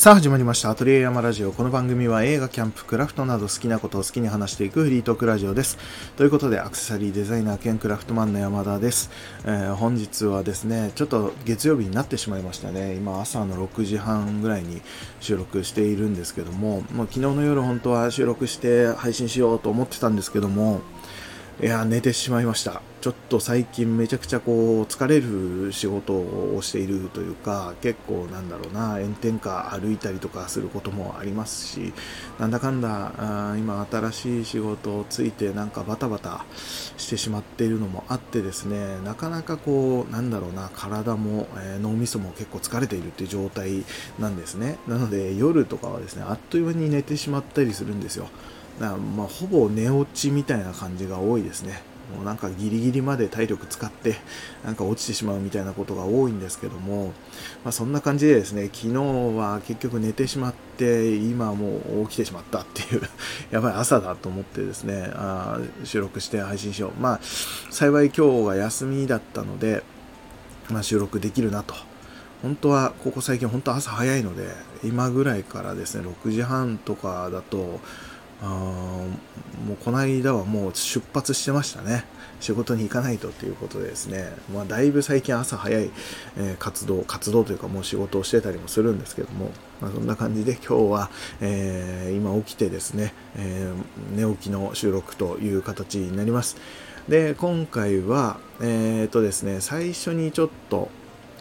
さあ始まりました。アトリエ山ラジオ。この番組は映画、キャンプ、クラフトなど好きなことを好きに話していくフリートークラジオです。ということで、アクセサリーデザイナー兼クラフトマンの山田です。えー、本日はですね、ちょっと月曜日になってしまいましたね。今朝の6時半ぐらいに収録しているんですけども、もう昨日の夜本当は収録して配信しようと思ってたんですけども、いや、寝てしまいました。ちょっと最近めちゃくちゃこう、疲れる仕事をしているというか、結構なんだろうな、炎天下歩いたりとかすることもありますし、なんだかんだ、あ今新しい仕事をついてなんかバタバタしてしまっているのもあってですね、なかなかこう、なんだろうな、体も、えー、脳みそも結構疲れているっていう状態なんですね。なので夜とかはですね、あっという間に寝てしまったりするんですよ。だまあ、ほぼ寝落ちみたいな感じが多いですね。もうなんかギリギリまで体力使ってなんか落ちてしまうみたいなことが多いんですけども、まあ、そんな感じでですね昨日は結局寝てしまって今もう起きてしまったっていう やばい朝だと思ってですねあ収録して配信しようまあ幸い今日が休みだったので、まあ、収録できるなと本当はここ最近本当朝早いので今ぐらいからですね6時半とかだとあもうこの間はもう出発してましたね。仕事に行かないとということでですね、まあ、だいぶ最近朝早い、えー、活動、活動というかもう仕事をしてたりもするんですけども、まあ、そんな感じで今日は、えー、今起きてですね、えー、寝起きの収録という形になります。で、今回は、えっ、とですね、最初にちょっと、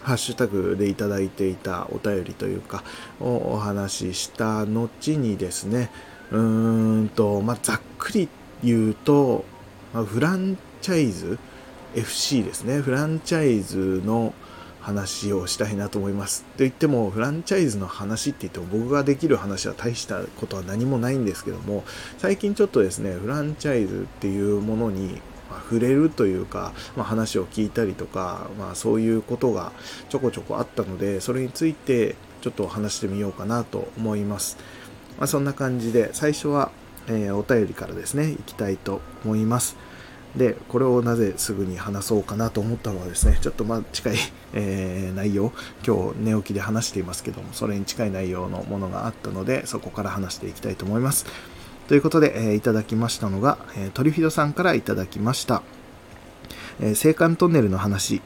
ハッシュタグでいただいていたお便りというか、をお話しした後にですね、うーんと、まあ、ざっくり言うと、まあ、フランチャイズ FC ですね。フランチャイズの話をしたいなと思います。と言っても、フランチャイズの話って言っても僕ができる話は大したことは何もないんですけども、最近ちょっとですね、フランチャイズっていうものに触れるというか、まあ、話を聞いたりとか、まあ、そういうことがちょこちょこあったので、それについてちょっと話してみようかなと思います。まあ、そんな感じで最初は、えー、お便りからですねいきたいと思います。でこれをなぜすぐに話そうかなと思ったのはですねちょっとまあ近い、えー、内容今日寝起きで話していますけどもそれに近い内容のものがあったのでそこから話していきたいと思います。ということで、えー、いただきましたのが、えー、トリフィドさんからいただきました、え、青函トンネルの話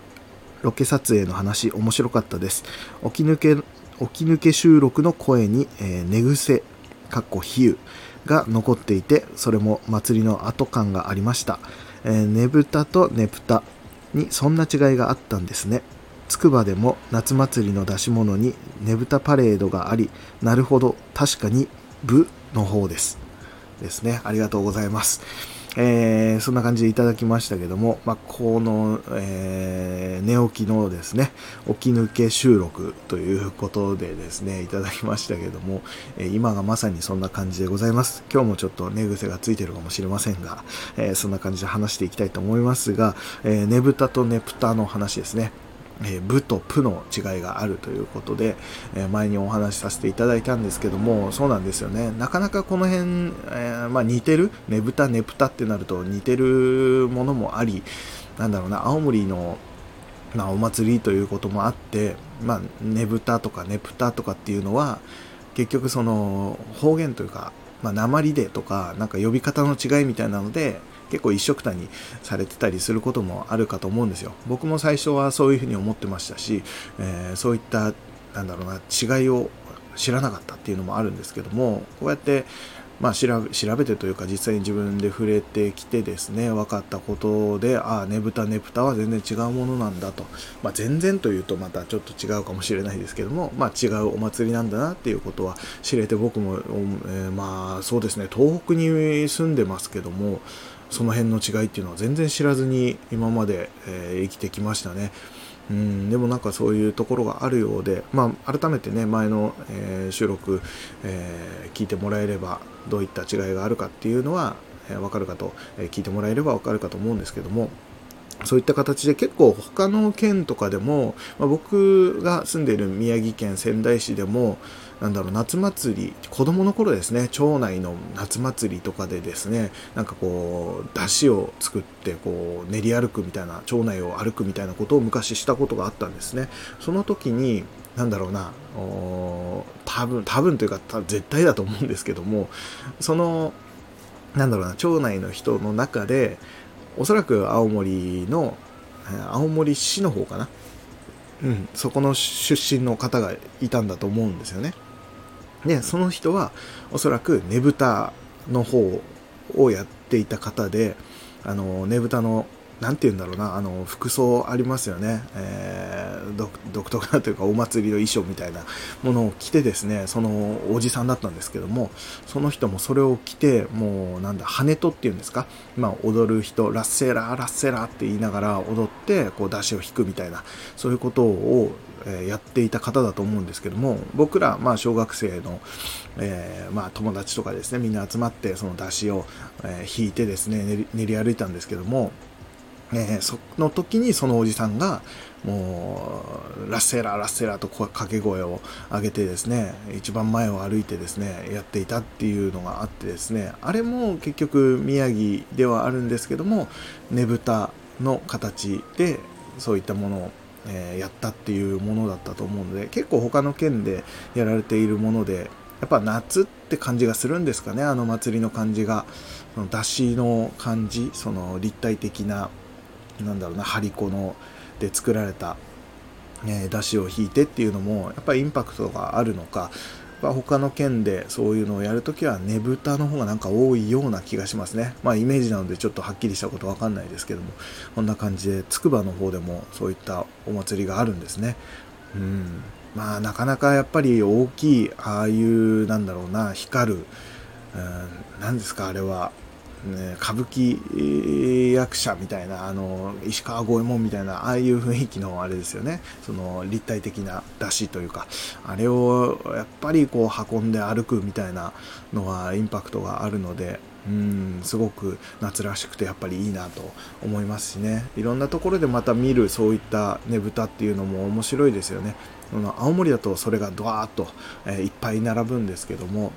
ロケ撮影の話面白かったです。起き抜け起き抜け収録の声に、え、寝癖かっこ比喩が残っていて、それも祭りの後感がありました。えー、ねぶたとねぷたにそんな違いがあったんですね。つくばでも夏祭りの出し物にねぶたパレードがあり、なるほど、確かに部の方です。ですね。ありがとうございます。えー、そんな感じでいただきましたけども、まあ、この、えー、寝起きのですね、起き抜け収録ということでですね、いただきましたけども、えー、今がまさにそんな感じでございます。今日もちょっと寝癖がついてるかもしれませんが、え、そんな感じで話していきたいと思いますが、えー、ねぶたとねぷたの話ですね。えー、部とプの違いがあるということで、えー、前にお話しさせていただいたんですけども、そうなんですよね。なかなかこの辺、えー、まあ、似てる、ねぶた、ねぷたってなると似てるものもあり、なんだろうな、青森の、まあ、お祭りということもあって、まあ、ねぶたとかねぷたとかっていうのは、結局その方言というか、まあ、鉛でとか、なんか呼び方の違いみたいなので、結構一緒くたにされてたりすることもあるかと思うんですよ。僕も最初はそういうふうに思ってましたし、えー、そういったなんだろうな違いを知らなかったっていうのもあるんですけどもこうやってまあ、調べてというか実際に自分で触れてきてですね分かったことでああねぶたねぷたは全然違うものなんだと、まあ、全然というとまたちょっと違うかもしれないですけども、まあ、違うお祭りなんだなっていうことは知れて僕も、えー、まあそうですね東北に住んでますけどもその辺の違いっていうのは全然知らずに今まで、えー、生きてきましたね。うん、でもなんかそういうところがあるようで、まあ、改めてね前の、えー、収録、えー、聞いてもらえればどういった違いがあるかっていうのは、えー、分かるかと、え、聞いてもらえれば分かるかと思うんですけどもそういった形で結構他の県とかでも、まあ、僕が住んでいる宮城県仙台市でもなんだろう夏祭り子供の頃ですね町内の夏祭りとかでですねなんかこう出汁を作ってこう練り歩くみたいな町内を歩くみたいなことを昔したことがあったんですねその時になんだろうな多分多分というか絶対だと思うんですけどもそのなんだろうな町内の人の中でおそらく青森の青森市の方かな？うん、そこの出身の方がいたんだと思うんですよね。で、その人はおそらくねぶたの方をやっていた方で、あの、ねぶたのなんて言うんだろうな、あの、服装ありますよね。えー、独特なというか、お祭りの衣装みたいなものを着てですね、そのおじさんだったんですけども、その人もそれを着て、もう、なんだ、羽とっていうんですか、まあ、踊る人、ラッセラー、ラッセラーって言いながら踊って、こう、出汁を引くみたいな、そういうことを、えやっていた方だと思うんですけども、僕ら、まあ、小学生の、えー、まあ、友達とかですね、みんな集まって、その出汁を、えー、引いてですね練り歩いたんですけども、えー、その時にそのおじさんが、もう、ラッセラ、ラッセラと掛け声を上げてですね、一番前を歩いてですね、やっていたっていうのがあってですね、あれも結局宮城ではあるんですけども、ねぶたの形でそういったものをえー、やったっていうものだったと思うので結構他の県でやられているものでやっぱ夏って感じがするんですかねあの祭りの感じが。その出汁の感じその立体的ななんだろうな張り子ので作られた、えー、出汁を引いてっていうのもやっぱりインパクトがあるのか他の県でそういうのをやるときはねぶたの方がなんか多いような気がしますね。まあイメージなのでちょっとはっきりしたことわかんないですけども、こんな感じで、つくばの方でもそういったお祭りがあるんですね。うん。まあなかなかやっぱり大きい、ああいうなんだろうな、光る、うん、何ですかあれは、ね、歌舞伎役者みたいな、あの、石川五右衛門みたいな、ああいう雰囲気のあれですよね。その立体的な出汁というか、あれをやっぱりこう運んで歩くみたいなのはインパクトがあるので、うん、すごく夏らしくてやっぱりいいなと思いますしね。いろんなところでまた見るそういったねぶたっていうのも面白いですよね。青森だとそれがドワーッと、え、いっぱい並ぶんですけども、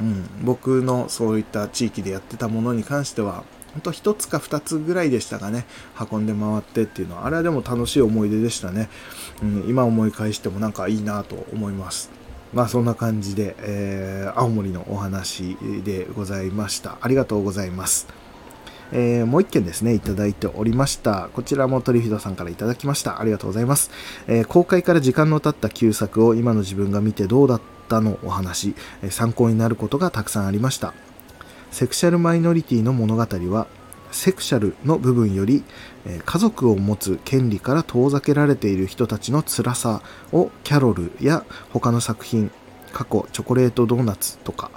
うん、僕のそういった地域でやってたものに関しては、ほんと1つか2つぐらいでしたかね、運んで回ってっていうのは、あれはでも楽しい思い出でしたね。うん、今思い返してもなんかいいなと思います。まあそんな感じで、えー、青森のお話でございました。ありがとうございます。えー、もう一件ですね、いただいておりました。こちらもトリフィドさんからいただきました。ありがとうございます。えー、公開から時間の経った旧作を今の自分が見てどうだったのお話、参考になることがたくさんありました。セクシャルマイノリティの物語は、セクシャルの部分より、家族を持つ権利から遠ざけられている人たちの辛さをキャロルや他の作品、過去チョコレートドーナツとか、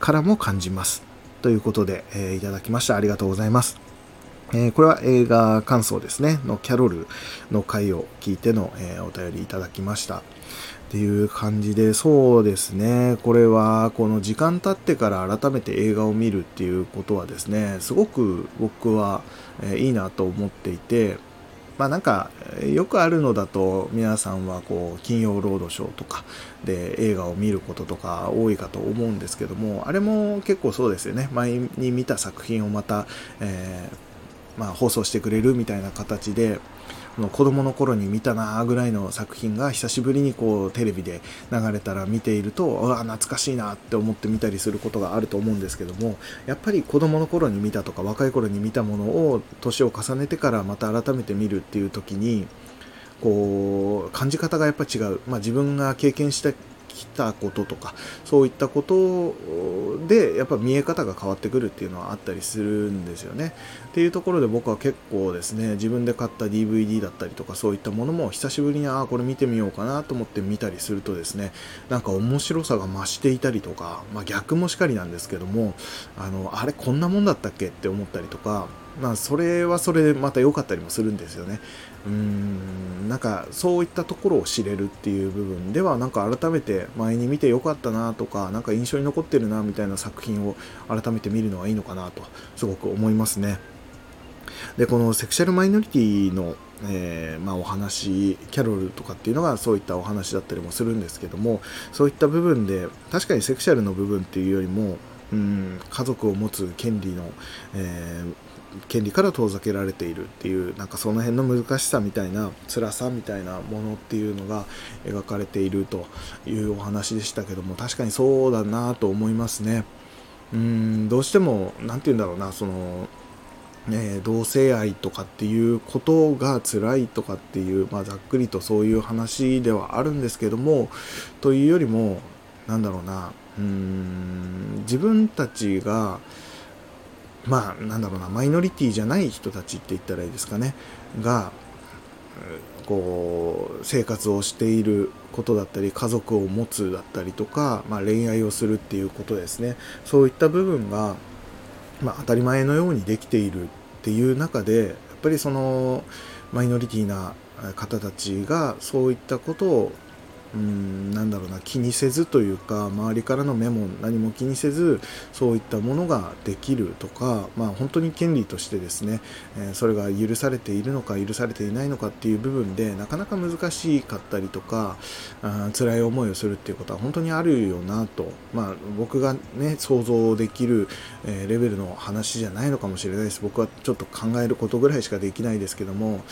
からも感じます。ということで、え、いただきました。ありがとうございます。え、これは映画感想ですね、のキャロルの回を聞いての、え、お便りいただきました。っていう感じで、そうですね、これはこの時間経ってから改めて映画を見るっていうことはですね、すごく僕は、えいいなと思っていて、まあなんかよくあるのだと皆さんはこう金曜ロードショーとかで映画を見ることとか多いかと思うんですけどもあれも結構そうですよね。前に見た作品をまた、えー、まあ、放送してくれるみたいな形で子供の頃に見たなぐらいの作品が久しぶりにこうテレビで流れたら見ているとうわ懐かしいなって思って見たりすることがあると思うんですけどもやっぱり子供の頃に見たとか若い頃に見たものを年を重ねてからまた改めて見るっていう時にこう感じ方がやっぱ違う、まあ、自分が経験したきたこととかそういったことでやっぱ見え方が変わってくるっていうのはあったりするんですよね。っていうところで僕は結構ですね自分で買った DVD だったりとかそういったものも久しぶりにああこれ見てみようかなと思って見たりするとですねなんか面白さが増していたりとか、まあ、逆もしかりなんですけどもあのあれこんなもんだったっけって思ったりとかまあそれはそれでまた良かったりもするんですよね。うんなんかそういったところを知れるっていう部分ではなんか改めて前に見てよかったなとかなんか印象に残ってるなみたいな作品を改めて見るのはいいのかなとすごく思いますね。でこのセクシャルマイノリティのえー、まあ、お話キャロルとかっていうのがそういったお話だったりもするんですけどもそういった部分で確かにセクシャルの部分っていうよりもうん家族を持つ権利の、えー権利から遠ざけられているっていうなんかその辺の難しさみたいな辛さみたいなものっていうのが描かれているというお話でしたけども確かにそうだなと思いますね。うんどうしても何て言うんだろうなそのえ同性愛とかっていうことが辛いとかっていう、まあ、ざっくりとそういう話ではあるんですけどもというよりもなんだろうな。うん。自分たちがまあなんだろうな。マイノリティじゃない人たちって言ったらいいですかね。がこう生活をしていることだったり家族を持つだったりとか、まあ、恋愛をするっていうことですね。そういった部分が、まあ、当たり前のようにできているっていう中でやっぱりそのマイノリティな方たちがそういったことをうんなんだろうな気にせずというか周りからの目も何も気にせずそういったものができるとか、まあ、本当に権利としてですね、え、それが許されているのか許されていないのかっていう部分でなかなか難しかったりとかあ辛い思いをするっていうことは本当にあるよなと、まあ、僕がね想像できる、え、レベルの話じゃないのかもしれないです。僕はちょっと考えることぐらいしかできないですけども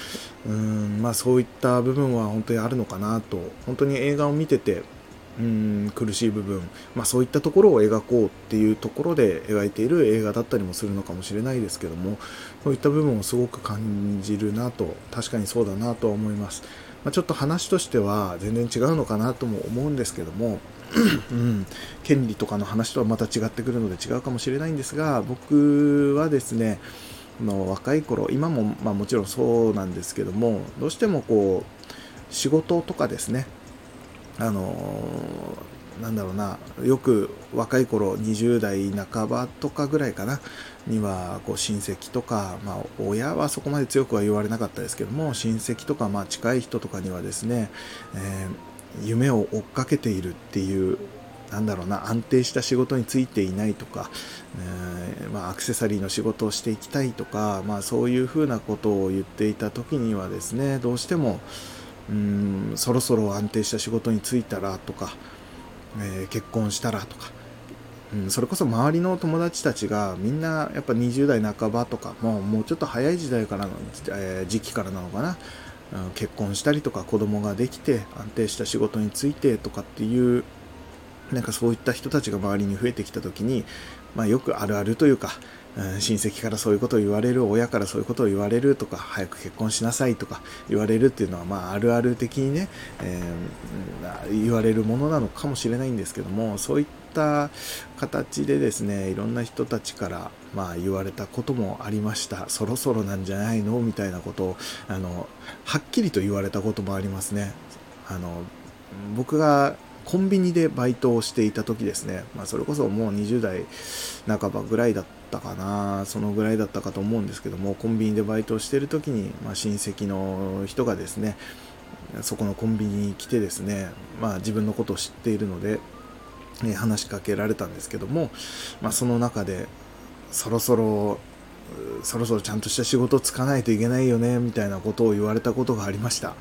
うんまあそういった部分は本当にあるのかなと。本当に映画を見ててうん苦しい部分、まあ、そういったところを描こうっていうところで描いている映画だったりもするのかもしれないですけどもそういった部分をすごく感じるなと確かにそうだなとは思います、まあ、ちょっと話としては全然違うのかなとも思うんですけどもうん、権利とかの話とはまた違ってくるので違うかもしれないんですが僕はですねの若い頃今も、まあ、もちろんそうなんですけどもどうしてもこう仕事とかですねあのなんだろうなよく若い頃20代半ばとかぐらいかなにはこう親戚とか、まあ、親はそこまで強くは言われなかったですけども親戚とか、まあ、近い人とかにはですね、えー、夢を追っかけているっていうなんだろうな安定した仕事についていないとか、えー、まあ、アクセサリーの仕事をしていきたいとか、まあ、そういうふうなことを言っていた時にはですねどうしても、うんそろそろ安定した仕事に就いたらとか、えー、結婚したらとか、うん、それこそ周りの友達たちがみんなやっぱ20代半ばとかもうもうちょっと早い時代からの、えー、時期からなのかな、うん、結婚したりとか子供ができて安定した仕事に就いてとかっていうなんかそういった人たちが周りに増えてきた時に、まあ、よくあるあるというか、親戚からそういうことを言われる親からそういうことを言われるとか早く結婚しなさいとか言われるっていうのは、まあ、あるある的にね、えー、言われるものなのかもしれないんですけどもそういった形でですねいろんな人たちからまあ言われたこともありました。そろそろなんじゃないの？みたいなことをあのはっきりと言われたこともありますね。あの僕がコンビニでバイトをしていた時ですね、まあ、それこそもう20代半ばぐらいだったかなそのぐらいだったかと思うんですけどもコンビニでバイトをしている時に、まあ、親戚の人がですねそこのコンビニに来てですね、まあ、自分のことを知っているので、話しかけられたんですけども、まあ、その中でそろそろそろそろちゃんとした仕事つかないといけないよねみたいなことを言われたことがありました。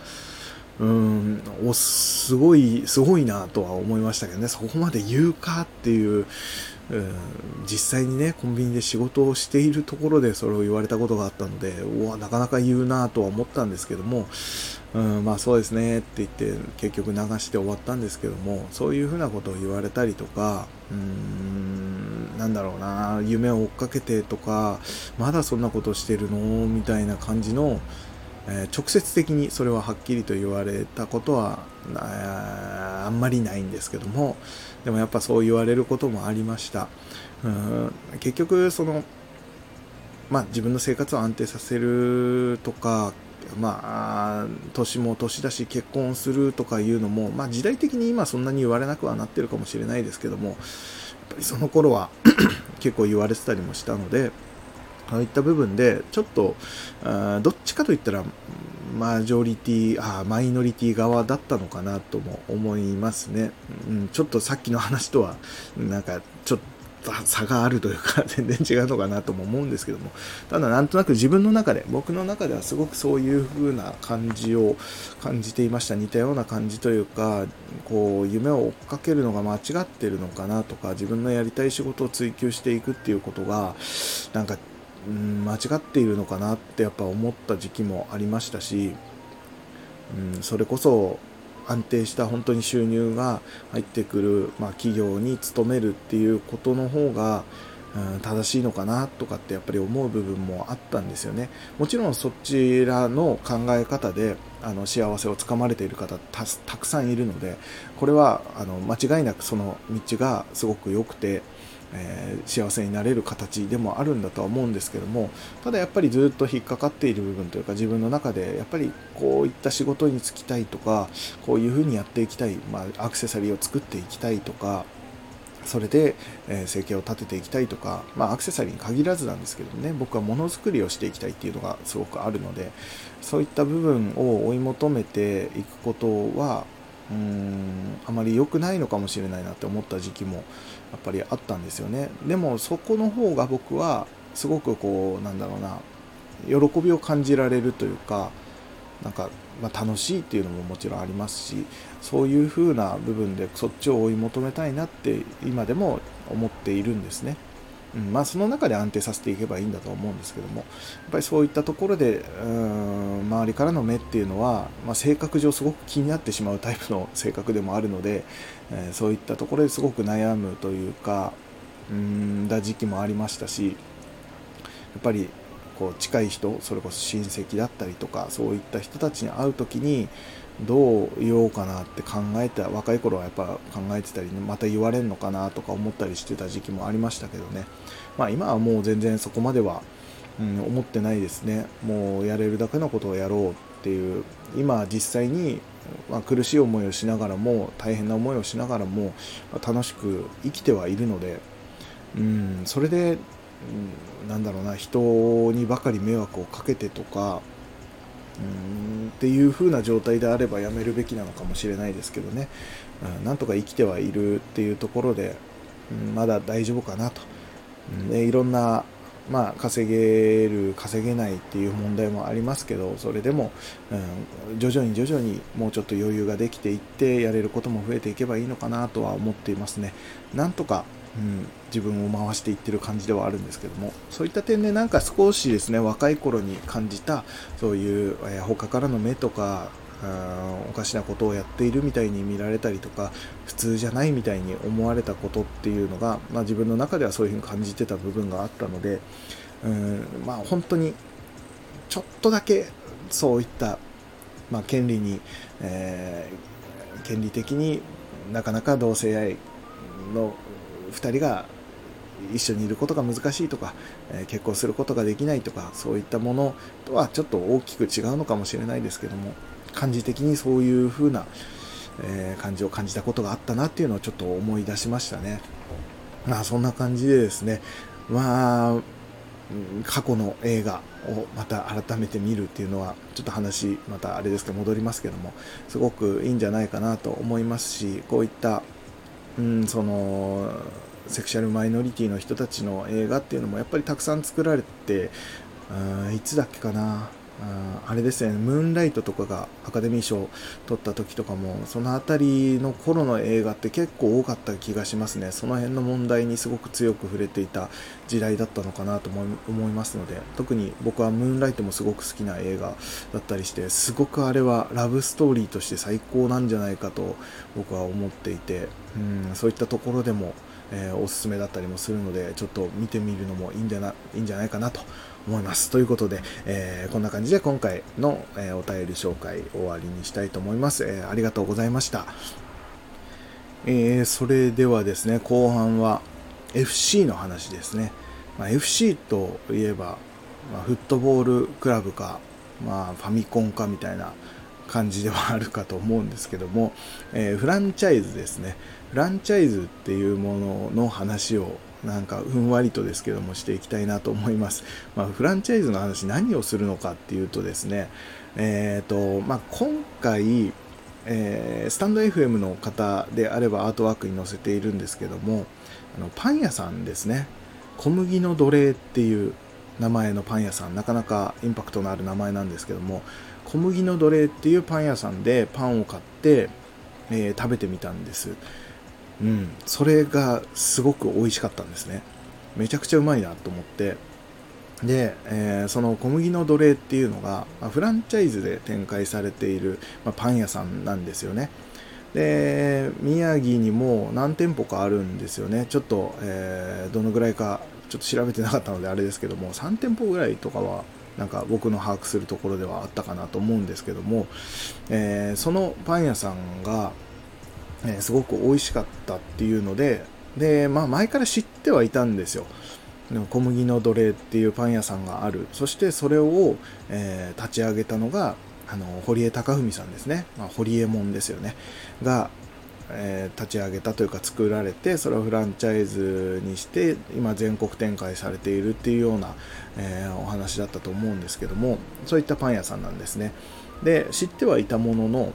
うん。おすごいすごいなとは思いましたけどね。そこまで言うかっていう、うん、実際にねコンビニで仕事をしているところでそれを言われたことがあったのでうわなかなか言うなとは思ったんですけども、うん、まあそうですねって言って結局流して終わったんですけどもそういうふうなことを言われたりとかうんなんだろうな夢を追っかけてとかまだそんなことしてるの？みたいな感じのえー、直接的にそれははっきりと言われたことはあんまりないんですけどもでもやっぱそう言われることもありました。うん結局そのまあ自分の生活を安定させるとかまあ年も年だし結婚するとかいうのもまあ時代的に今そんなに言われなくはなってるかもしれないですけどもやっぱりその頃は 結構言われてたりもしたのでそういった部分でちょっとあどっちかといったらマジョリティあマイノリティ側だったのかなとも思いますね、うん、ちょっとさっきの話とはなんかちょっと差があるというか 全然違うのかなとも思うんですけども。ただなんとなく自分の中で僕の中ではすごくそういう風な感じを感じていました。似たような感じというかこう夢を追っかけるのが間違ってるのかなとか自分のやりたい仕事を追求していくっていうことがなんかうん、間違っているのかなってやっぱ思った時期もありましたし、うん、それこそ安定した本当に収入が入ってくる、まあ、企業に勤めるっていうことの方が、うん、正しいのかなとかってやっぱり思う部分もあったんですよね。もちろんそちらの考え方であの幸せをつかまれている方たくさんいるのでこれはあの間違いなくその道がすごく良くてえー、幸せになれる形でもあるんだとは思うんですけどもただやっぱりずっと引っかかっている部分というか自分の中でやっぱりこういった仕事に就きたいとかこういうふうにやっていきたい、まあ、アクセサリーを作っていきたいとかそれで、え、生計を立てていきたいとか、まあ、アクセサリーに限らずなんですけどね僕はものづくりをしていきたいっていうのがすごくあるのでそういった部分を追い求めていくことはうんあまり良くないのかもしれないなって思った時期もっぱりあったんですよねでもそこの方が僕はすごくこうなんだろうな喜びを感じられるというかなんか、まあ、楽しいっていうのももちろんありますしそういう風な部分でそっちを追い求めたいなって今でも思っているんですね。うんまあ、その中で安定させていけばいいんだと思うんですけどもやっぱりそういったところでうん周りからの目っていうのは、まあ、性格上すごく気になってしまうタイプの性格でもあるので、えー、そういったところですごく悩むというかうんだ時期もありましたしやっぱりこう近い人それこそ親戚だったりとかそういった人たちに会う時にどう言おうかなって考えた若い頃はやっぱ考えてたり、ね、また言われるのかなとか思ったりしてた時期もありましたけどね。まあ今はもう全然そこまでは、うん、思ってないですね。もうやれるだけのことをやろうっていう。今実際に、まあ、苦しい思いをしながらも大変な思いをしながらも、まあ、楽しく生きてはいるので、うん、それで、うん、なんだろうな人にばかり迷惑をかけてとかうんっていう風な状態であればやめるべきなのかもしれないですけどね、うん、なんとか生きてはいるっていうところで、うん、まだ大丈夫かなと、うん、でいろんなまあ、稼げる、稼げないっていう問題もありますけど、それでも、うん、徐々に徐々にもうちょっと余裕ができていって、やれることも増えていけばいいのかなとは思っていますね。なんとか、うん、自分を回していってる感じではあるんですけどもそういった点でなんか少しですね若い頃に感じたそういう、えー、他からの目とかおかしなことをやっているみたいに見られたりとか普通じゃないみたいに思われたことっていうのが、まあ、自分の中ではそういうふうに感じてた部分があったのでうんまあ本当にちょっとだけそういった、まあ、権利に、えー、権利的になかなか同性愛の2人が一緒にいることが難しいとか、え結婚することができないとかそういったものとはちょっと大きく違うのかもしれないですけども感じ的にそういう風な、え感じを感じたことがあったなっていうのをちょっと思い出しましたね。まあそんな感じでですねまあ過去の映画をまた改めて見るっていうのはちょっと話またあれですけど戻りますけどもすごくいいんじゃないかなと思いますしこういったうん、そのセクシャルマイノリティの人たちの映画っていうのもやっぱりたくさん作られて、いつだっけかな。あれですね、ムーンライトとかがアカデミー賞を取った時とかも、その辺りの頃の映画って結構多かった気がしますね。その辺の問題にすごく強く触れていた時代だったのかなと思いますので、特に僕はムーンライトもすごく好きな映画だったりして、すごくあれはラブストーリーとして最高なんじゃないかと僕は思っていて、うんそういったところでも、えー、おすすめだったりもするので、ちょっと見てみるのもいいんじゃないいんじゃないかなと思います。ということで、えー、こんな感じで今回の、えー、お便り紹介終わりにしたいと思います。えありがとうございました。えそれではですね、後半は FC の話ですね。まあ、FC といえば、まあ、フットボールクラブか、まあ、ファミコンかみたいな感じではあるかと思うんですけども、え、フランチャイズですね。フランチャイズっていうものの話をなんかふんわりとですけどもしていきたいなと思います。まあ、フランチャイズの話何をするのかっていうとですね、え、ー、と、まあ、今回、えー、スタンド FM の方であればアートワークに載せているんですけども、あのパン屋さんですね。小麦の奴隷っていう名前のパン屋さん、なかなかインパクトのある名前なんですけども、小麦の奴隷っていうパン屋さんでパンを買って、えー、食べてみたんです。うん、それがすごく美味しかったんですねめちゃくちゃうまいなと思ってで、えー、その小麦の奴隷っていうのが、まあ、フランチャイズで展開されている、まあ、パン屋さんなんですよね。で、宮城にも何店舗かあるんですよね。ちょっと、えー、どのぐらいか、ちょっと調べてなかったのであれですけども、3店舗ぐらいとかは、なんか僕の把握するところではあったかなと思うんですけども、えー、そのパン屋さんが、えー、すごく美味しかったっていうので、で、まあ前から知ってはいたんですよ。小麦の奴隷っていうパン屋さんがある。そしてそれを、えー、立ち上げたのが、あの、堀江貴文さんですね。まあ、堀江門ですよね。が、えー、立ち上げたというか作られてそれをフランチャイズにして今全国展開されているっていうような、えー、お話だったと思うんですけどもそういったパン屋さんなんですねで知ってはいたものの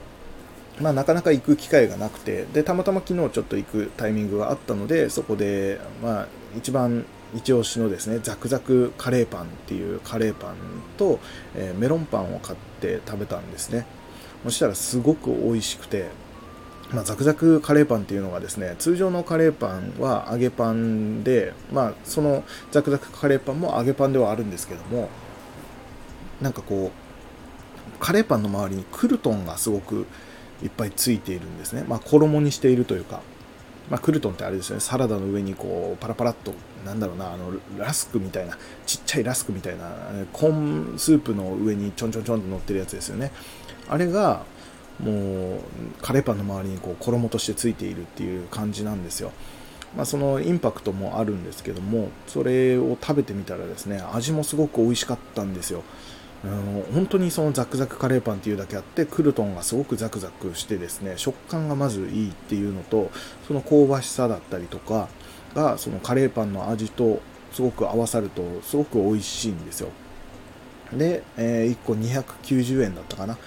まあ、なかなか行く機会がなくてでたまたま昨日ちょっと行くタイミングがあったのでそこで、まあ、一番一押しのですねザクザクカレーパンっていうカレーパンと、えー、メロンパンを買って食べたんですね。そしたらすごく美味しくてまあ、ザクザクカレーパンっていうのがですね通常のカレーパンは揚げパンで、まあ、そのザクザクカレーパンも揚げパンではあるんですけどもなんかこうカレーパンの周りにクルトンがすごくいっぱいついているんですね、まあ、衣にしているというか、まあ、クルトンってあれですよねサラダの上にこうパラパラっとなんだろうなあのラスクみたいなちっちゃいラスクみたいなコーンスープの上にちょんちょんちょんと乗ってるやつですよねあれがもうカレーパンの周りにこう衣としてついているっていう感じなんですよ。まあ、そのインパクトもあるんですけどもそれを食べてみたらですね味もすごく美味しかったんですよ。あの本当にそのザクザクカレーパンっていうだけあってクルトンがすごくザクザクしてですね食感がまずいいっていうのとその香ばしさだったりとかがそのカレーパンの味とすごく合わさるとすごく美味しいんですよ。で、えー、1個290円だったかな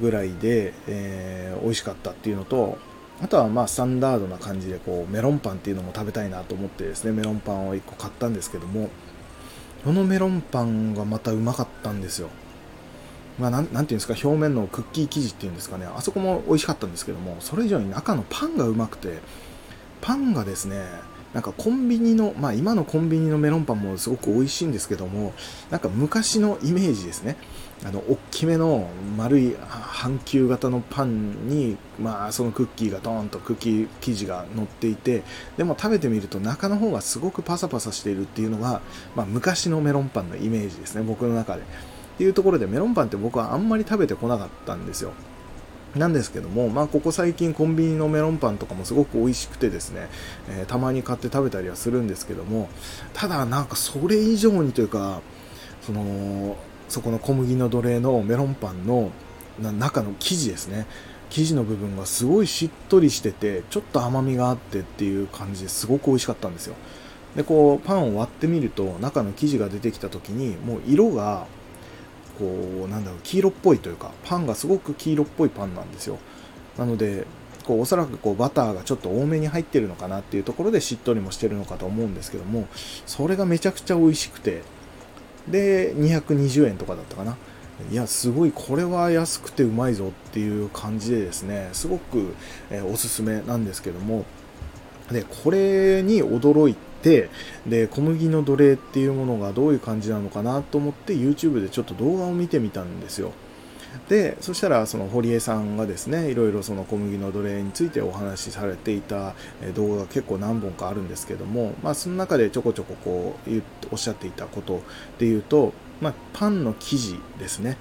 ぐらいで、えー、美味しかったっていうのとあとはまあスタンダードな感じでこうメロンパンっていうのも食べたいなと思ってですねメロンパンを1個買ったんですけどもこのメロンパンがまたうまかったんですよ。まあ、なんていうんですか表面のクッキー生地っていうんですかね。あそこも美味しかったんですけどもそれ以上に中のパンがうまくてパンがですねなんかコンビニの、まあ今のコンビニのメロンパンもすごく美味しいんですけども、なんか昔のイメージですね。あの、大きめの丸い半球型のパンに、まあそのクッキーがドーンとクッキー生地が乗っていて、でも食べてみると中の方がすごくパサパサしているっていうのが、まあ昔のメロンパンのイメージですね、僕の中で。っていうところでメロンパンって僕はあんまり食べてこなかったんですよ。なんですけども、まあ、ここ最近コンビニのメロンパンとかもすごく美味しくてですね、えー、たまに買って食べたりはするんですけども、ただなんかそれ以上にというか、その、そこの小麦の奴隷のメロンパンの中の生地ですね。生地の部分がすごいしっとりしてて、ちょっと甘みがあってっていう感じですごく美味しかったんですよ。で、こう、パンを割ってみると、中の生地が出てきた時に、もう色がこうなんだろう黄色っぽいというかパンがすごく黄色っぽいパンなんですよ。なのでこうおそらくこうバターがちょっと多めに入ってるのかなっていうところでしっとりもしてるのかと思うんですけどもそれがめちゃくちゃ美味しくてで220円とかだったかな。いやすごいこれは安くてうまいぞっていう感じでですねすごく、え、おすすめなんですけどもでこれに驚いてで小麦の奴隷っていうものがどういう感じなのかなと思って YouTube でちょっと動画を見てみたんですよでそしたらその堀江さんがですねいろいろその小麦の奴隷についてお話しされていた動画が結構何本かあるんですけども、まあ、その中でちょこちょここうおっしゃっていたことで言うと、まあ、パンの生地ですね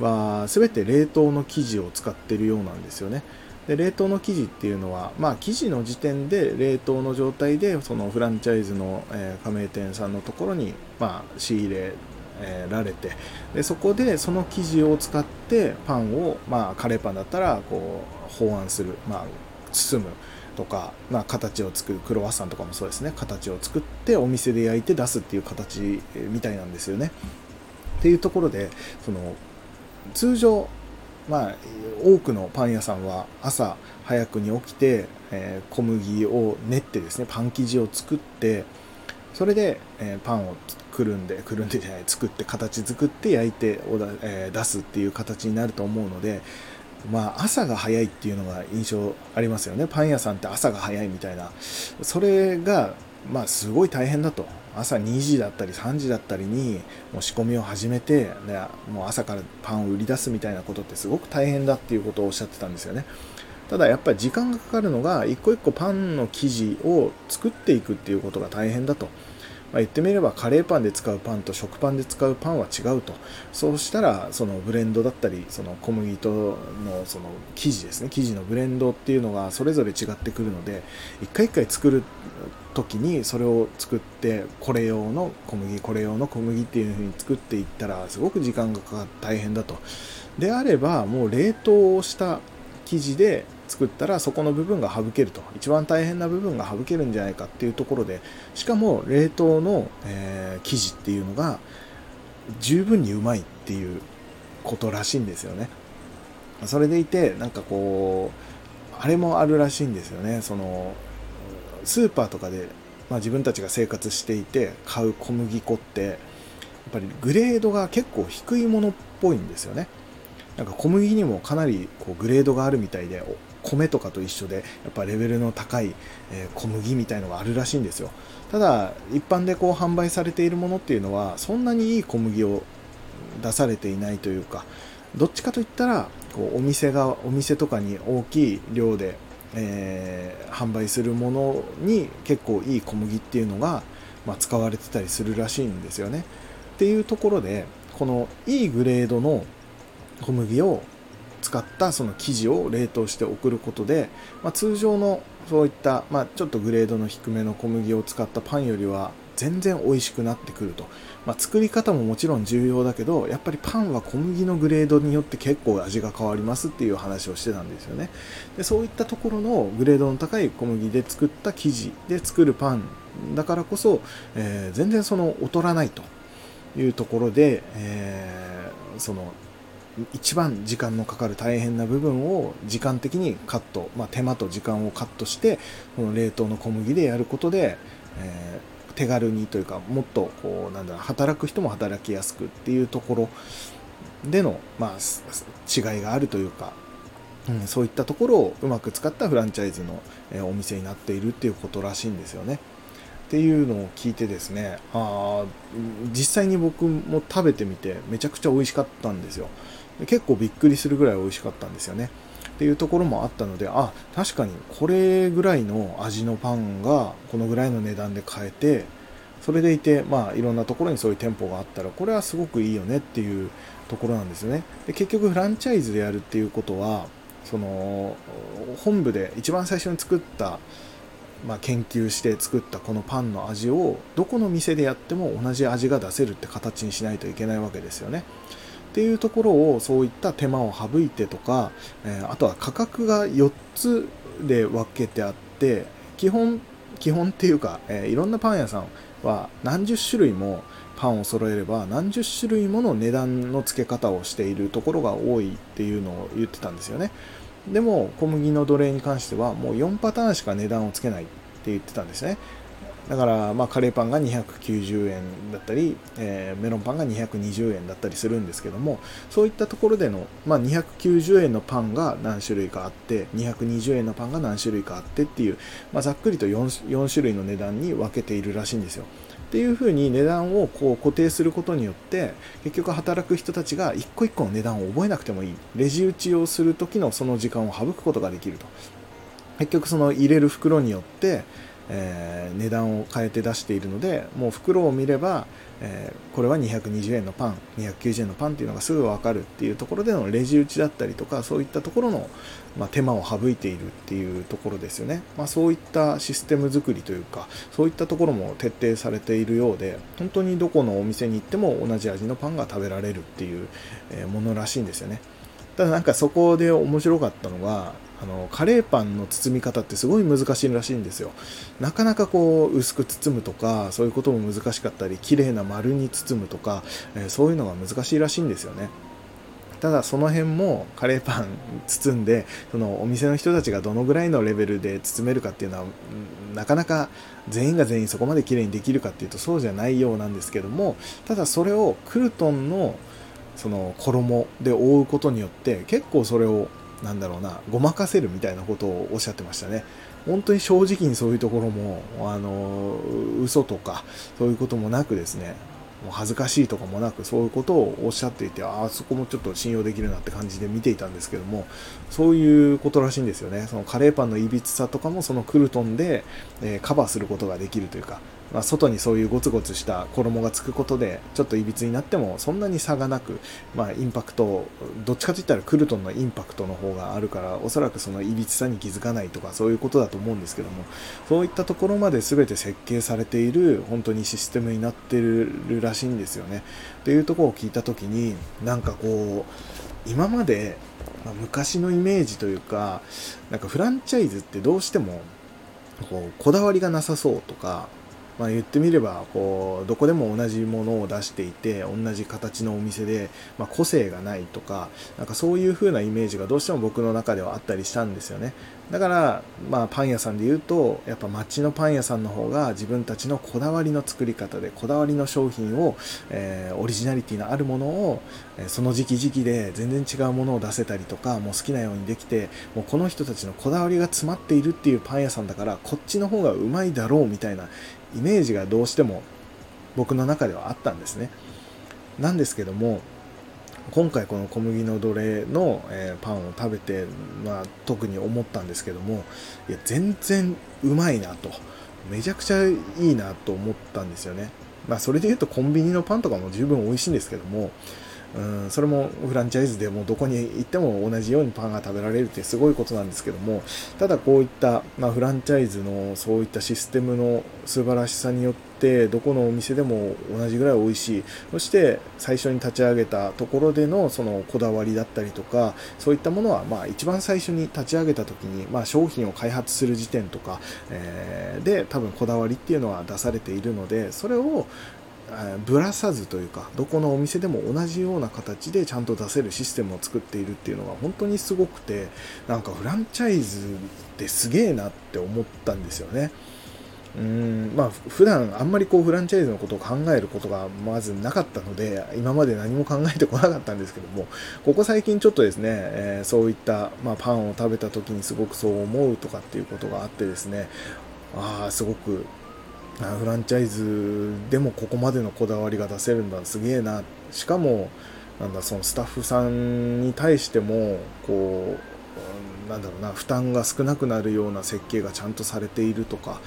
は全て冷凍の生地を使ってるようなんですよね。で冷凍の生地っていうのは、まあ、生地の時点で冷凍の状態でそのフランチャイズの、えー、加盟店さんのところに、まあ、仕入れえー、られてでそこでその生地を使ってパンを、まあ、カレーパンだったらこう保安する、まあ、包むとか、まあ、形を作るクロワッサンとかもそうですね形を作ってお店で焼いて出すっていう形みたいなんですよね。っていうところでその通常まあ、多くのパン屋さんは朝早くに起きて、えー、小麦を練ってですねパン生地を作ってそれで、えー、パンをくるんでくるんでじゃない作って形作って焼いておだ、えー、出すっていう形になると思うのでまあ朝が早いっていうのが印象ありますよね。パン屋さんって朝が早いみたいな。それがまあすごい大変だと。朝2時だったり3時だったりにもう仕込みを始めてでもう朝からパンを売り出すみたいなことってすごく大変だっていうことをおっしゃってたんですよね。ただやっぱり時間がかかるのが一個一個パンの生地を作っていくっていうことが大変だと。まあ、言ってみればカレーパンで使うパンと食パンで使うパンは違うと。そうしたらそのブレンドだったりその小麦とのその生地ですね。生地のブレンドっていうのがそれぞれ違ってくるので一回一回作る時にそれを作ってこれ用の小麦これ用の小麦っていう風に作っていったらすごく時間がかかって大変だと。であればもう冷凍をした生地で作ったらそこの部分が省けると。一番大変な部分が省けるんじゃないかっていうところでしかも冷凍の、えー、生地っていうのが十分にうまいっていうことらしいんですよね。それでいてなんかこうあれもあるらしいんですよね。そのスーパーとかで、まあ、自分たちが生活していて買う小麦粉ってやっぱりグレードが結構低いものっぽいんですよね。なんか小麦にもかなりこうグレードがあるみたいで米とかと一緒でやっぱレベルの高い、小麦みたいのがあるらしいんですよ。ただ一般でこう販売されているものっていうのはそんなにいい小麦を出されていないというかどっちかといったらこうお店がお店とかに大きい量で、えー、販売するものに結構いい小麦っていうのが、まあ、使われてたりするらしいんですよね。っていうところでこのいいグレードの小麦を使ったその生地を冷凍して送ることで、まあ、通常のそういった、まあ、ちょっとグレードの低めの小麦を使ったパンよりは全然美味しくなってくると、まあ、作り方ももちろん重要だけどやっぱりパンは小麦のグレードによって結構味が変わりますっていう話をしてたんですよね。でそういったところのグレードの高い小麦で作った生地で作るパンだからこそ、えー、全然その劣らないというところで、えー、その一番時間のかかる大変な部分を時間的にカット、まあ、手間と時間をカットしてこの冷凍の小麦でやることで、えー、手軽にというかもっとこうなんだろう働く人も働きやすくっていうところでの、まあ、違いがあるというか、うん、そういったところをうまく使ったフランチャイズの、えお店になっているっていうことらしいんですよね。っていうのを聞いてですねあ実際に僕も食べてみてめちゃくちゃ美味しかったんですよ。結構びっくりするぐらい美味しかったんですよね。っていうところもあったので、あ、確かにこれぐらいの味のパンがこのぐらいの値段で買えて、それでいて、まあいろんなところにそういう店舗があったら、これはすごくいいよねっていうところなんですよね。で結局フランチャイズでやるっていうことは、その本部で一番最初に作った、まあ、研究して作ったこのパンの味をどこの店でやっても同じ味が出せるって形にしないといけないわけですよね。っていうところをそういった手間を省いてとか、えー、あとは価格が4つで分けてあって基本基本っていうか、えー、いろんなパン屋さんは何十種類もパンを揃えれば何十種類もの値段の付け方をしているところが多いっていうのを言ってたんですよね。でも小麦の奴隷に関してはもう4パターンしか値段をつけないって言ってたんですね。だから、まあ、カレーパンが290円だったり、えー、メロンパンが220円だったりするんですけどもそういったところでの、まあ、290円のパンが何種類かあって220円のパンが何種類かあってっていう、まあ、ざっくりと 4, 4種類の値段に分けているらしいんですよ。っていうふうに値段をこう固定することによって結局働く人たちが一個一個の値段を覚えなくてもいいレジ打ちをする時のその時間を省くことができると結局その入れる袋によってえー、値段を変えて出しているのでもう袋を見れば、えー、これは220円のパン290円のパンっていうのがすぐ分かるっていうところでのレジ打ちだったりとかそういったところの、まあ、手間を省いているっていうところですよね、まあ、そういったシステム作りというかそういったところも徹底されているようで本当にどこのお店に行っても同じ味のパンが食べられるっていうものらしいんですよね。ただなんかそこで面白かったのがあのカレーパンの包み方ってすごい難しいらしいんですよ。なかなかこう薄く包むとかそういうことも難しかったり綺麗な丸に包むとか、えー、そういうのが難しいらしいんですよね。ただその辺もカレーパン包んでそのお店の人たちがどのぐらいのレベルで包めるかっていうのはなかなか全員が全員そこまで綺麗にできるかっていうとそうじゃないようなんですけどもただそれをクルトンのその衣で覆うことによって結構それをなんだろうなごまかせるみたいなことをおっしゃってましたね。本当に正直にそういうところもあの嘘とかそういうこともなくですね。もう恥ずかしいとかもなくそういうことをおっしゃっていてああそこもちょっと信用できるなって感じで見ていたんですけどもそういうことらしいんですよね。そのカレーパンのいびつさとかもそのクルトンで、えー、カバーすることができるというかまあ、外にそういうゴツゴツした衣がつくことでちょっといびつになってもそんなに差がなく、まあ、インパクトどっちかといったらクルトンのインパクトの方があるからおそらくそのいびつさに気づかないとかそういうことだと思うんですけどもそういったところまで全て設計されている本当にシステムになってるらしいんですよね。っていうとこを聞いた時になんかこう今まで、まあ、昔のイメージというかなんかフランチャイズってどうしてもこうこだわりがなさそうとかまあ、言ってみればこうどこでも同じものを出していて同じ形のお店で、まあ、個性がないとかなんかそういう風なイメージがどうしても僕の中ではあったりしたんですよね。だから、まあ、パン屋さんで言うとやっぱ街のパン屋さんの方が自分たちのこだわりの作り方でこだわりの商品を、えー、オリジナリティのあるものを、え、その時期時期で全然違うものを出せたりとかもう好きなようにできてもうこの人たちのこだわりが詰まっているっていうパン屋さんだからこっちの方がうまいだろうみたいなイメージがどうしても僕の中ではあったんですね。なんですけども今回この小麦の奴隷の、え、パンを食べて、まあ、特に思ったんですけどもいや全然うまいなとめちゃくちゃいいなと思ったんですよね。まあ、それで言うとコンビニのパンとかも十分美味しいんですけどもうんそれもフランチャイズでもどこに行っても同じようにパンが食べられるってすごいことなんですけどもただこういった、まあ、フランチャイズのそういったシステムの素晴らしさによってどこのお店でも同じぐらい美味しいそして最初に立ち上げたところでのそのこだわりだったりとかそういったものはまあ一番最初に立ち上げた時に、まあ、商品を開発する時点とか、えー、で多分こだわりっていうのは出されているのでそれをぶらさずというかどこのお店でも同じような形でちゃんと出せるシステムを作っているっていうのが本当にすごくてなんかフランチャイズってすげえなって思ったんですよね。うん。まあ普段あんまりこうフランチャイズのことを考えることがまずなかったので今まで何も考えてこなかったんですけどもここ最近ちょっとですね、えー、そういった、まあ、パンを食べた時にすごくそう思うとかっていうことがあってですねああすごくフランチャイズでもここまでのこだわりが出せるんだすげえな。しかもなんだそのスタッフさんに対してもこうなんだろうな負担が少なくなるような設計がちゃんとされているとか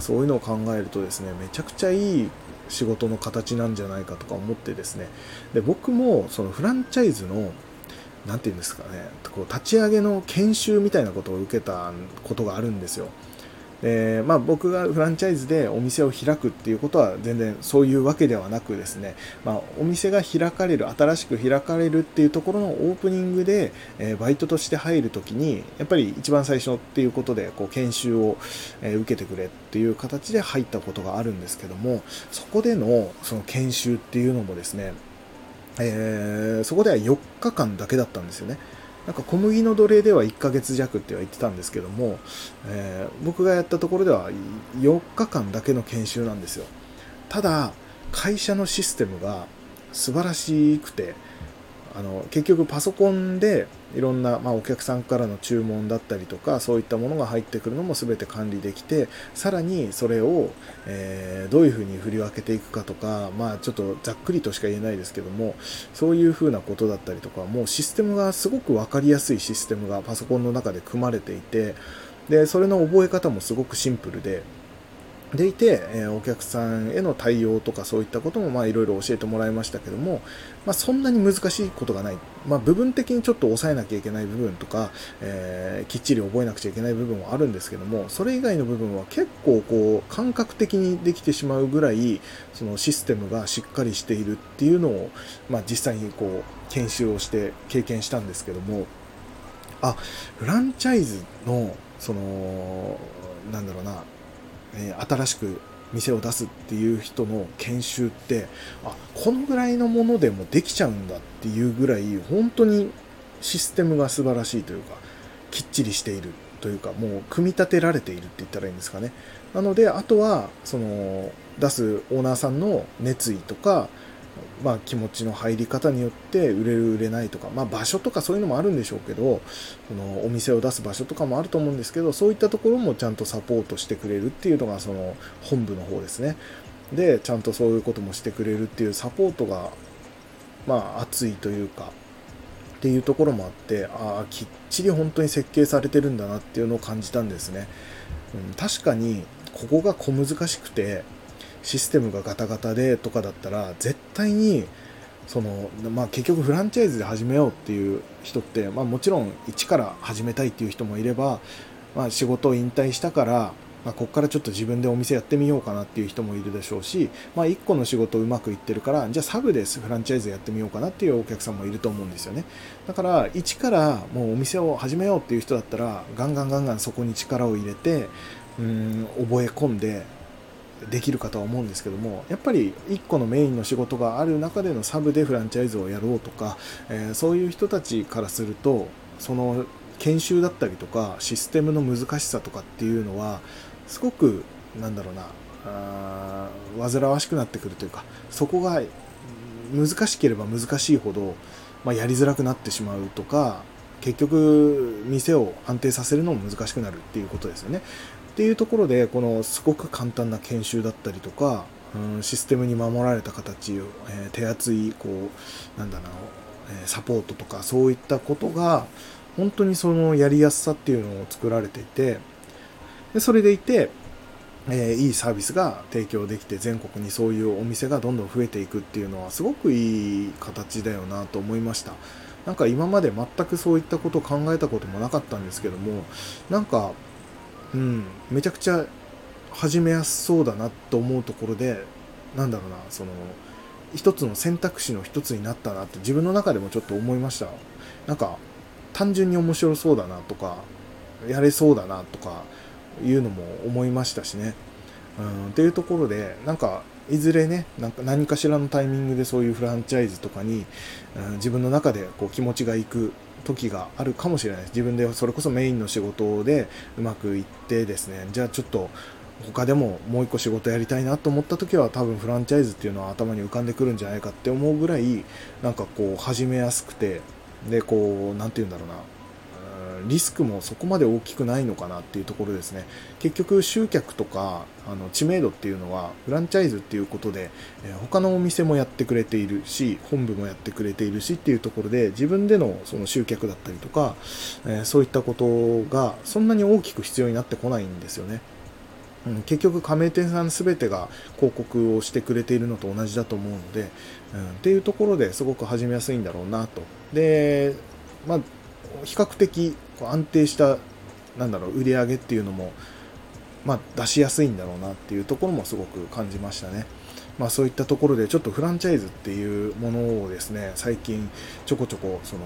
そういうのを考えるとですねめちゃくちゃいい仕事の形なんじゃないかとか思ってですねで僕もそのフランチャイズの何て言うんですかねこう立ち上げの研修みたいなことを受けたことがあるんですよ。え、まあ、僕がフランチャイズでお店を開くっていうことは全然そういうわけではなくですね、まあ、お店が開かれる新しく開かれるっていうところのオープニングで、え、バイトとして入るときにやっぱり一番最初っていうことでこう研修を、え、受けてくれっていう形で入ったことがあるんですけどもそこでのその研修っていうのもですね、えそこでは4日間だけだったんですよね。なんか小麦の奴隷では1ヶ月弱っては言ってたんですけども、えー、僕がやったところでは4日間だけの研修なんですよ。ただ、会社のシステムが素晴らしくて、あの結局パソコンでいろんな、まあ、お客さんからの注文だったりとかそういったものが入ってくるのも全て管理できてさらにそれを、えー、どういうふうに振り分けていくかとか、まあ、ちょっとざっくりとしか言えないですけどもそういうふうなことだったりとかもうシステムがすごく分かりやすいシステムがパソコンの中で組まれていてでそれの覚え方もすごくシンプルででいて、え、お客さんへの対応とかそういったこともまあいろいろ教えてもらいましたけども、まあ、そんなに難しいことがない、まあ、部分的にちょっと抑えなきゃいけない部分とか、えー、きっちり覚えなくちゃいけない部分はあるんですけどもそれ以外の部分は結構こう感覚的にできてしまうぐらいそのシステムがしっかりしているっていうのを、まあ、実際にこう研修をして経験したんですけどもあフランチャイズのそのなんだろうなえー、新しく店を出すっていう人の研修ってあこのぐらいのものでもできちゃうんだっていうぐらい本当にシステムが素晴らしいというかきっちりしているというかもう組み立てられているって言ったらいいんですかね。なのであとはその出すオーナーさんの熱意とかまあ、気持ちの入り方によって売れる売れないとか、まあ、場所とかそういうのもあるんでしょうけどそのお店を出す場所とかもあると思うんですけどそういったところもちゃんとサポートしてくれるっていうのがその本部の方ですね。でちゃんとそういうこともしてくれるっていうサポートがまあ熱いというかっていうところもあってああきっちり本当に設計されてるんだなっていうのを感じたんですね、うん、確かにここが小難しくてシステムがガタガタでとかだったら絶対にその、まあ、結局フランチャイズで始めようっていう人って、まあ、もちろん一から始めたいっていう人もいれば、まあ、仕事を引退したからまあ、ここからちょっと自分でお店やってみようかなっていう人もいるでしょうし、まあ、1個の仕事うまくいってるからじゃあサブでフランチャイズやってみようかなっていうお客さんもいると思うんですよね。だから一からもうお店を始めようっていう人だったらガンガンガンガンそこに力を入れてうん覚え込んでできるかとは思うんですけどもやっぱり1個のメインの仕事がある中でのサブでフランチャイズをやろうとか、えー、そういう人たちからするとその研修だったりとかシステムの難しさとかっていうのはすごくなんだろうなあ煩わしくなってくるというかそこが難しければ難しいほど、まあ、やりづらくなってしまうとか結局店を安定させるのも難しくなるっていうことですよね。っていうところでこのすごく簡単な研修だったりとか、うん、システムに守られた形を、えー、手厚いこうなんだろう、え、サポートとかそういったことが本当にそのやりやすさっていうのを作られていてでそれでいて、えー、いいサービスが提供できて全国にそういうお店がどんどん増えていくっていうのはすごくいい形だよなと思いました。なんか今まで全くそういったことを考えたこともなかったんですけどもなんかうん。めちゃくちゃ始めやすそうだなと思うところでなんだろうなその一つの選択肢の一つになったなって自分の中でもちょっと思いました。なんか単純に面白そうだなとかやれそうだなとかいうのも思いましたしね。うん、っていうところでなんかいずれねなんか何かしらのタイミングでそういうフランチャイズとかに、うん、自分の中でこう気持ちがいく時があるかもしれないです。自分でそれこそメインの仕事でうまくいってですねじゃあちょっと他でももう一個仕事やりたいなと思った時は多分フランチャイズっていうのは頭に浮かんでくるんじゃないかって思うぐらいなんかこう始めやすくてでこう何て言うんだろうな。リスクもそこまで大きくないのかなっていうところですね結局集客とかあの知名度っていうのはフランチャイズっていうことで、え、他のお店もやってくれているし本部もやってくれているしっていうところで自分でのその集客だったりとか、え、そういったことがそんなに大きく必要になってこないんですよねうん、結局加盟店さん全てが広告をしてくれているのと同じだと思うので、うん、っていうところですごく始めやすいんだろうなと。で、まあ、比較的こう安定したなんだろう売り上げっていうのも、まあ、出しやすいんだろうなっていうところもすごく感じましたね。まあ、そういったところでちょっとフランチャイズっていうものをですね最近ちょこちょこその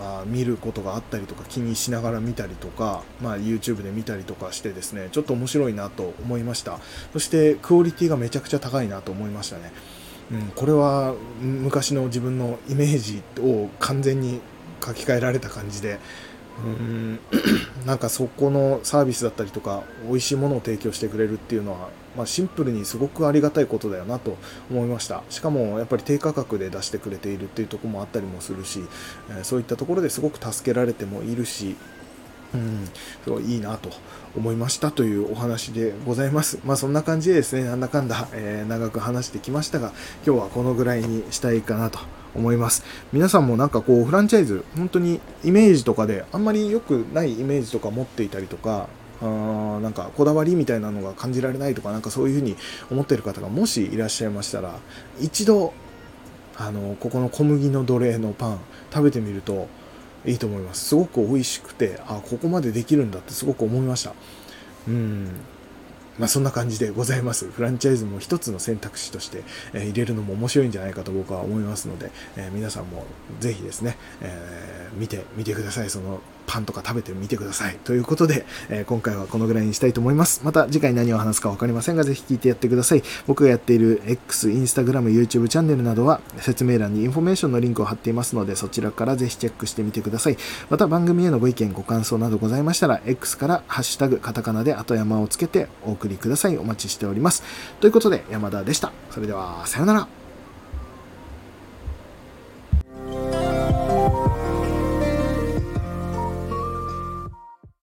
あ見ることがあったりとか気にしながら見たりとか、まあ、YouTube で見たりとかしてですねちょっと面白いなと思いましたそしてクオリティがめちゃくちゃ高いなと思いましたね、うん、これは昔の自分のイメージを完全に書き換えられた感じでうん。なんかそこのサービスだったりとか美味しいものを提供してくれるっていうのは、まあ、シンプルにすごくありがたいことだよなと思いました。しかもやっぱり低価格で出してくれているっていうところもあったりもするし、え、そういったところですごく助けられてもいるしうん、すごいいいなと思いましたというお話でございます。まあそんな感じでですね、なんだかんだ、えー、長く話してきましたが、今日はこのぐらいにしたいかなと思います。皆さんもなんかこう、フランチャイズ、本当にイメージとかで、あんまり良くないイメージとか持っていたりとか、あなんかこだわりみたいなのが感じられないとか、なんかそういうふうに思ってる方がもしいらっしゃいましたら、一度、あの、ここの小麦の奴隷のパン食べてみるといいと思います。すごく美味しくて、あ、ここまでできるんだってすごく思いました。うん。まあ、そんな感じでございます。フランチャイズも一つの選択肢として、えー、入れるのも面白いんじゃないかと僕は思いますので、えー、皆さんもぜひですね、えー、見てみてください。そのパンとか食べてみてください。ということで、え今回はこのぐらいにしたいと思います。また次回何を話すか分かりませんが、ぜひ聞いてやってください。僕がやっている X、Instagram、YouTube チャンネルなどは説明欄にインフォメーションのリンクを貼っていますので、そちらからぜひチェックしてみてください。また番組へのご意見、ご感想などございましたら、X からハッシュタグ、カタカナで後山をつけてお送りください。お待ちしております。ということで、山田でした。それでは、さようなら。